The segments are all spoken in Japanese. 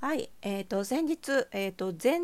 はい、えーと、先日、えーと、前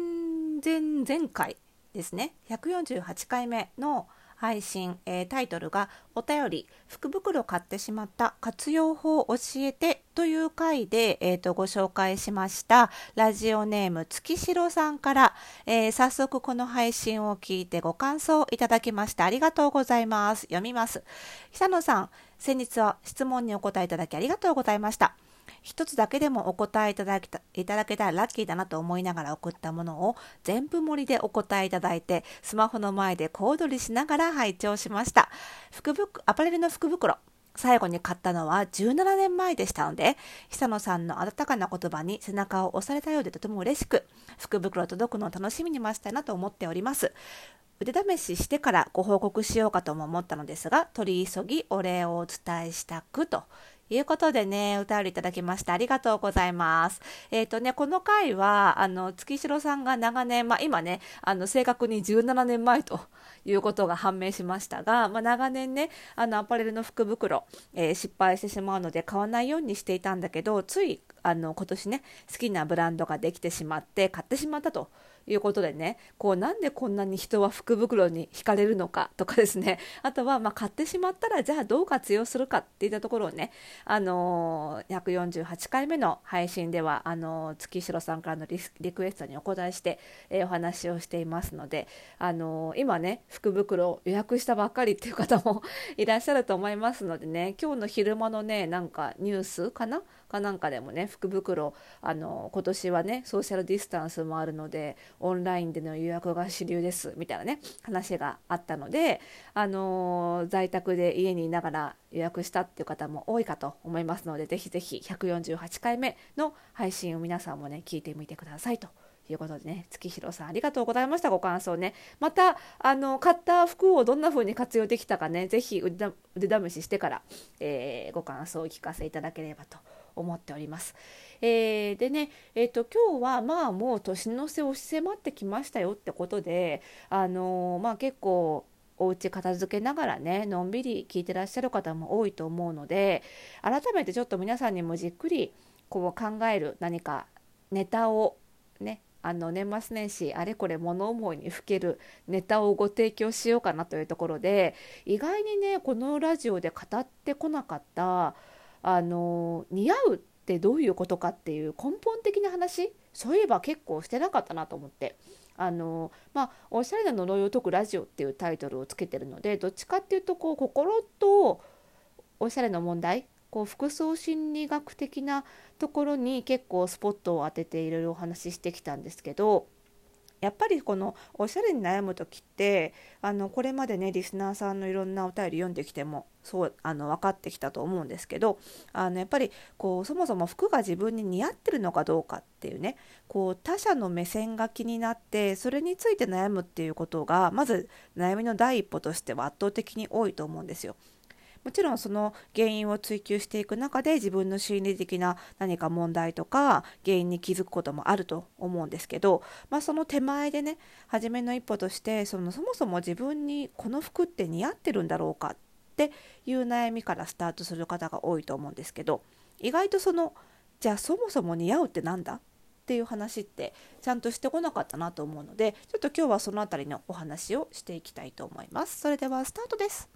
前前回ですね。148回目の配信、えー、タイトルが「お便り福袋買ってしまった活用法教えて」という回で、えーと、ご紹介しましたラジオネーム月城さんから、えー、早速この配信を聞いてご感想いただきましたありがとうございます。読みます。久野さん先日は質問にお答えいただきありがとうございました。一つだけでもお答えいただけたいただけたらラッキーだなと思いながら送ったものを全部盛りでお答えいただいてスマホの前で小躍りしながら拝聴しました。福袋アパレルの福袋。最後に買ったのは17年前でしたので久野さんの温かな言葉に背中を押されたようでとても嬉しく福袋届くのを楽しみに待ちたいなと思っております。腕試ししてからご報告しようかとも思ったのですが取り急ぎお礼をお伝えしたくと。いうことでね、歌りいただきました。ありがとうございます。えっ、ー、とね、この回は、あの、月城さんが長年、まあ今ね、あの、正確に17年前ということが判明しましたが、まあ長年ね、あの、アパレルの福袋、えー、失敗してしまうので買わないようにしていたんだけど、つい、あの、今年ね、好きなブランドができてしまって、買ってしまったと。いうことでねこうなんでこんなに人は福袋に惹かれるのかとかですね。あとはま買ってしまったらじゃあどう活用するかっていったところをねあのー、148回目の配信ではあのー、月城さんからのリクエストにお答えして、えー、お話をしていますのであの今ね福袋を予約したばっかりっていう方も いらっしゃると思いますのでね今日の昼間のねなんかニュースかなかなんかでもね福袋あの今年はねソーシャルディスタンスもあるのでオンラインでの予約が主流ですみたいなね話があったのであの在宅で家にいながら予約したっていう方も多いかと思いますのでぜひぜひ148回目の配信を皆さんもね聞いてみてくださいと。いうことでね月広さんありがとうございましたご感想ねまたあの買った服をどんな風に活用できたかね是非腕試ししてから、えー、ご感想をお聞かせいただければと思っております。えー、でね、えーと、今日はまあもう年の瀬押し迫ってきましたよってことで、あのー、まあ、結構お家片付けながらねのんびり聞いてらっしゃる方も多いと思うので改めてちょっと皆さんにもじっくりこう考える何かネタをねあの年末年始あれこれ物思いにふけるネタをご提供しようかなというところで意外にねこのラジオで語ってこなかったあの似合うってどういうことかっていう根本的な話そういえば結構してなかったなと思って。あのまあ、おしゃれな呪いを解くラジオっていうタイトルをつけてるのでどっちかっていうとこう心とおしゃれの問題こう服装心理学的なところに結構スポットを当てていろいろお話ししてきたんですけどやっぱりこのおしゃれに悩む時ってあのこれまでねリスナーさんのいろんなお便り読んできてもそうあの分かってきたと思うんですけどあのやっぱりこうそもそも服が自分に似合ってるのかどうかっていうねこう他者の目線が気になってそれについて悩むっていうことがまず悩みの第一歩としては圧倒的に多いと思うんですよ。もちろんその原因を追求していく中で自分の心理的な何か問題とか原因に気づくこともあると思うんですけど、まあ、その手前でね初めの一歩としてそのそもそも自分にこの服って似合ってるんだろうかっていう悩みからスタートする方が多いと思うんですけど意外とそのじゃあそもそも似合うって何だっていう話ってちゃんとしてこなかったなと思うのでちょっと今日はその辺りのお話をしていきたいと思います。それではスタートです。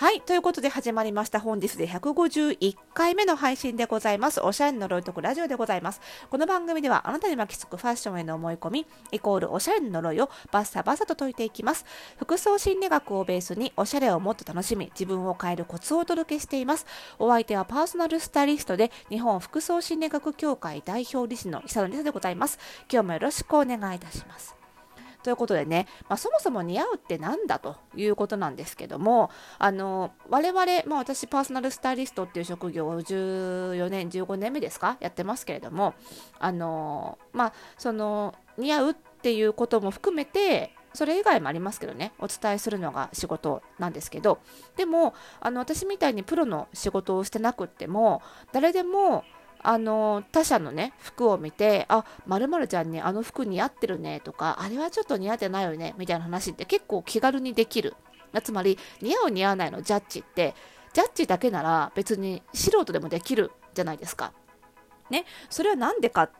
はい。ということで始まりました。本日で151回目の配信でございます。おしゃれの呪いとくラジオでございます。この番組ではあなたに巻きつくファッションへの思い込み、イコールおしゃれの呪いをバッサバサと解いていきます。服装心理学をベースにおしゃれをもっと楽しみ、自分を変えるコツをお届けしています。お相手はパーソナルスタイリストで日本服装心理学協会代表理事の久野理沙でございます。今日もよろしくお願いいたします。ということでね、まあ、そもそも似合うって何だということなんですけどもあの我々、まあ、私パーソナルスタイリストっていう職業を14年15年目ですかやってますけれどもあのまあその似合うっていうことも含めてそれ以外もありますけどねお伝えするのが仕事なんですけど。でもあの私みたいにプロの仕事をしてなくっても誰でもあの他者のね服を見てあまるちゃんにあの服似合ってるねとかあれはちょっと似合ってないよねみたいな話って結構気軽にできるつまり似合う似合わないのジャッジってジャッジだけなら別に素人でもできるじゃないですか。ね、それは何でか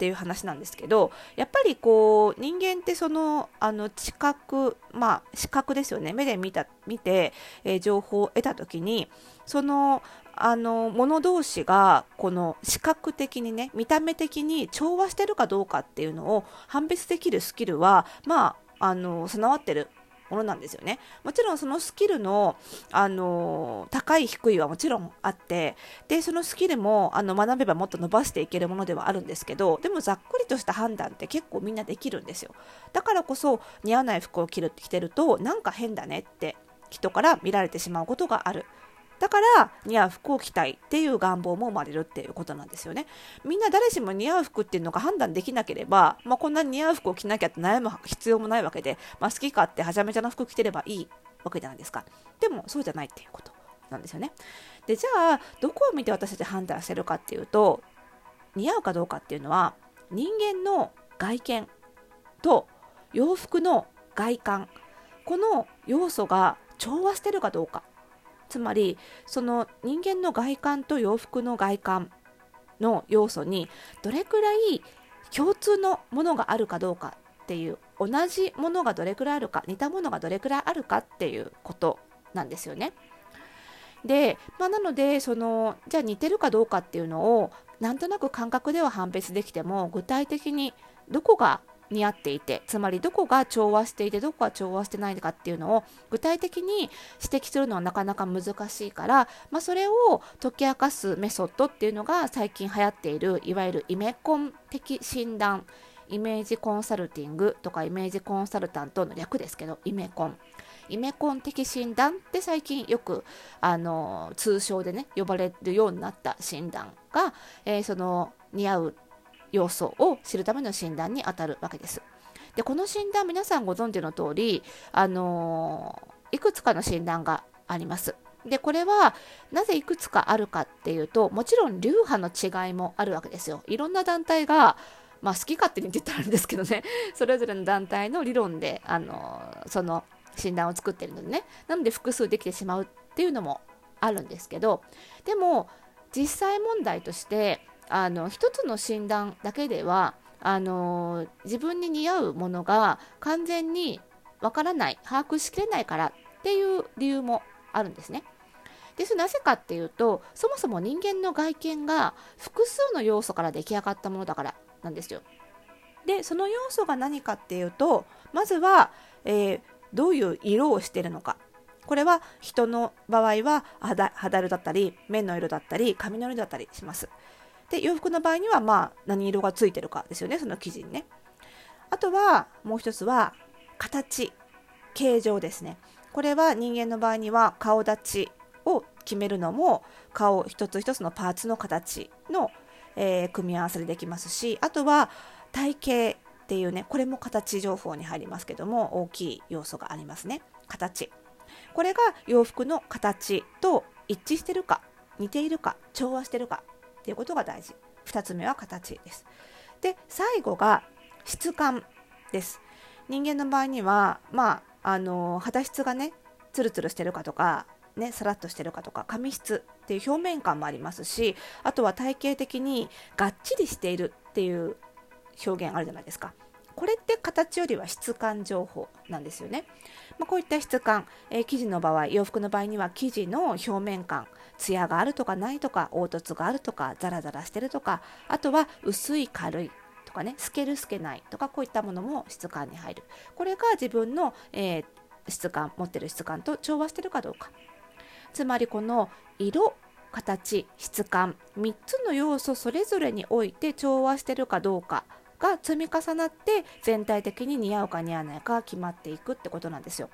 っていう話なんですけどやっぱりこう人間ってそのあの知覚まあ視覚ですよね。目で見た見て、えー、情報を得た時にそのあの物同士がこの視覚的にね見た目的に調和してるかどうかっていうのを判別できるスキルはまああの備わってるものなんですよね。もちろんそのスキルの、あの高い低いはもちろんあってでそのスキルもあの学べばもっと伸ばしていけるものではあるんですけどでもざっくりとした判断って結構みんなできるんですよ。だからこそ似合わない服を着る着てるとなんか変だねって人から見られてしまうことがある。だから似合う服を着たいっていう願望も生まれるっていうことなんですよね。みんな誰しも似合う服っていうのが判断できなければ、まあ、こんなに似合う服を着なきゃって悩む必要もないわけで、まあ、好き勝手はちゃめちゃな服着てればいいわけじゃないですか。でもそうじゃないっていうことなんですよね。でじゃあどこを見て私たち判断してるかっていうと似合うかどうかっていうのは人間の外見と洋服の外観この要素が調和してるかどうかつまりその人間の外観と洋服の外観の要素にどれくらい共通のものがあるかどうかっていう同じものがどれくらいあるか似たものがどれくらいあるかっていうことなんですよね。で、まあ、なのでそのじゃあ似てるかどうかっていうのをなんとなく感覚では判別できても具体的にどこが似合っていてつまりどこが調和していてどこが調和してないかっていうのを具体的に指摘するのはなかなか難しいから、まあ、それを解き明かすメソッドっていうのが最近流行っているいわゆるイメコン的診断イメージコンサルティングとかイメージコンサルタントの略ですけどイメコン。イメコン的診断って最近よくあの通称でね呼ばれるようになった診断が、えー、その似合う要素を知るための診断にあたるわけです。でこの診断皆さんご存知の通り、あのー、いくつかの診断があります。でこれはなぜいくつかあるかっていうともちろん流派の違いもあるわけですよ。いろんな団体がまあ、好き勝手に言ったらあるんですけどね それぞれの団体の理論で、あのー、その診断を作ってるのでねなので複数できてしまうっていうのもあるんですけどでも実際問題としてあの一つの診断だけではあの自分に似合うものが完全にわからない把握しきれないからっていう理由もあるんですね。でそれなぜかっていうとそもそも人間の外見が複数の要素から出来上がったものだからなんですよ。でその要素が何かっていうとまずは、えー、どういう色をしてるのかこれは人の場合は肌肌色だったり目の色だったり髪の色だったりします。で洋服の場合にはまあ何色がついてるかですよねその生地にね。あとはもう一つは形形状ですね。これは人間の場合には顔立ちを決めるのも顔一つ一つのパーツの形の、えー、組み合わせでできますしあとは体型っていうねこれも形情報に入りますけども大きい要素がありますね。形。これが洋服の形と一致してるか似ているか調和してるかっていうことが大事。2つ目は形です。で最後が質感です。人間の場合にはまああの肌質がねツルツルしてるかとかね、さらっとしてるかとか髪質っていう表面感もありますしあとは体型的にがっちりしているっていう表現あるじゃないですか。これって形よりは質感情報なんですよね、まあ、こういった質感、えー、生地の場合洋服の場合には生地の表面感ツヤがあるとかないとか凹凸があるとかザラザラしてるとかあとは薄い軽いとかね透ける透けないとかこういったものも質感に入るこれが自分の、えー、質感持ってる質感と調和してるかどうかつまりこの色形質感3つの要素それぞれにおいて調和してるかどうかが積み重なって全体的に似合うか似合わないか決まっていくってことなんですよ。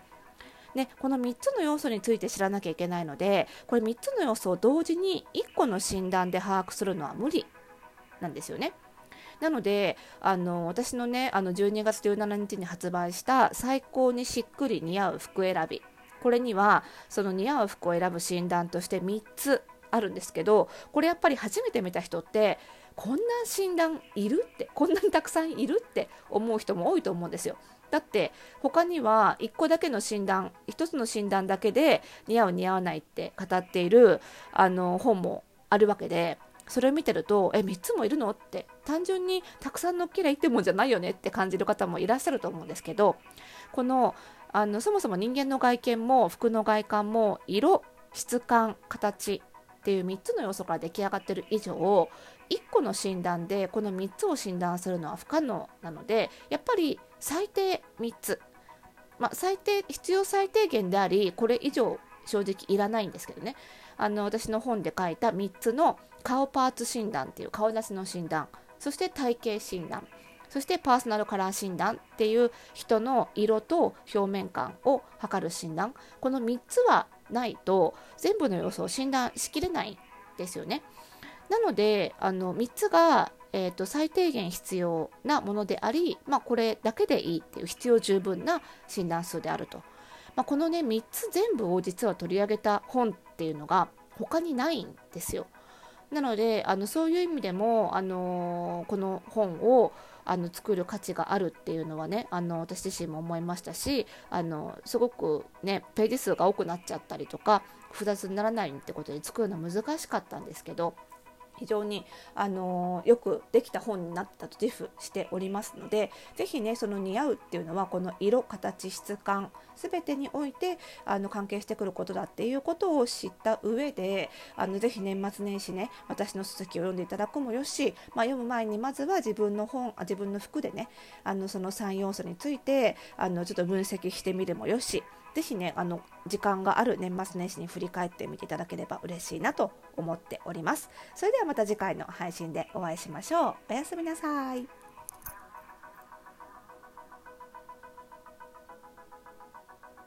ね、この3つの要素について知らなきゃいけないのでこれ3つの要素を同時に1個の診断で把握するのは無理なんですよね。なのであの私のねあの12月17日に発売した最高にしっくり似合う服選びこれにはその似合う服を選ぶ診断として3つあるんですけどこれやっぱり初めて見た人ってこんな診断いるってこんなにたくさんいるって思う人も多いと思うんですよ。だって他には1個だけの診断1つの診断だけで似合う似合わないって語っているあの本もあるわけでそれを見てるとえ3つもいるの？って単純にたくさん乗っけりゃいってもんじゃないよねって感じる方もいらっしゃると思うんですけどこのあのそもそも人間の外見も服の外観も色質感形っていう3つの要素から出来上がってる以上1個の診断でこの3つを診断するのは不可能なのでやっぱり最低3つ、まあ、最低必要最低限でありこれ以上正直いらないんですけどね。あの私の本で書いた3つの顔パーツ診断っていう顔出しの診断。そして体型診断。そしてパーソナルカラー診断っていう人の色と表面感を測る診断。この3つはないと全部の要素を診断しきれないですよね。なのであの3つが、えーと、最低限必要なものであり、まあ、これだけでいいっていう必要十分な診断数であると。まあ、このね3つ全部を実は取り上げた本っていうのが他にないんですよ。なのであのそういう意味でも、あのー、この本をあの作る価値があるっていうのはねあの私自身も思いましたしあのすごくねページ数が多くなっちゃったりとか複雑にならないってことで作るの難しかったんですけど非常に、あのよくできた本になったと自負しておりますので是非ねその似合うっていうのはこの色形質感全てにおいてあの関係してくることだっていうことを知った上であのぜひ年末年始ね私の書籍を読んでいただくもよし、まあ、読む前にまずは自分の本あ自分の服でねあのその3要素についてあのちょっと分析してみるもよしぜひねあの時間がある年末年始に振り返ってみていただければ嬉しいなと思っております。それではまた次回の配信でお会いしましょう。おやすみなさい。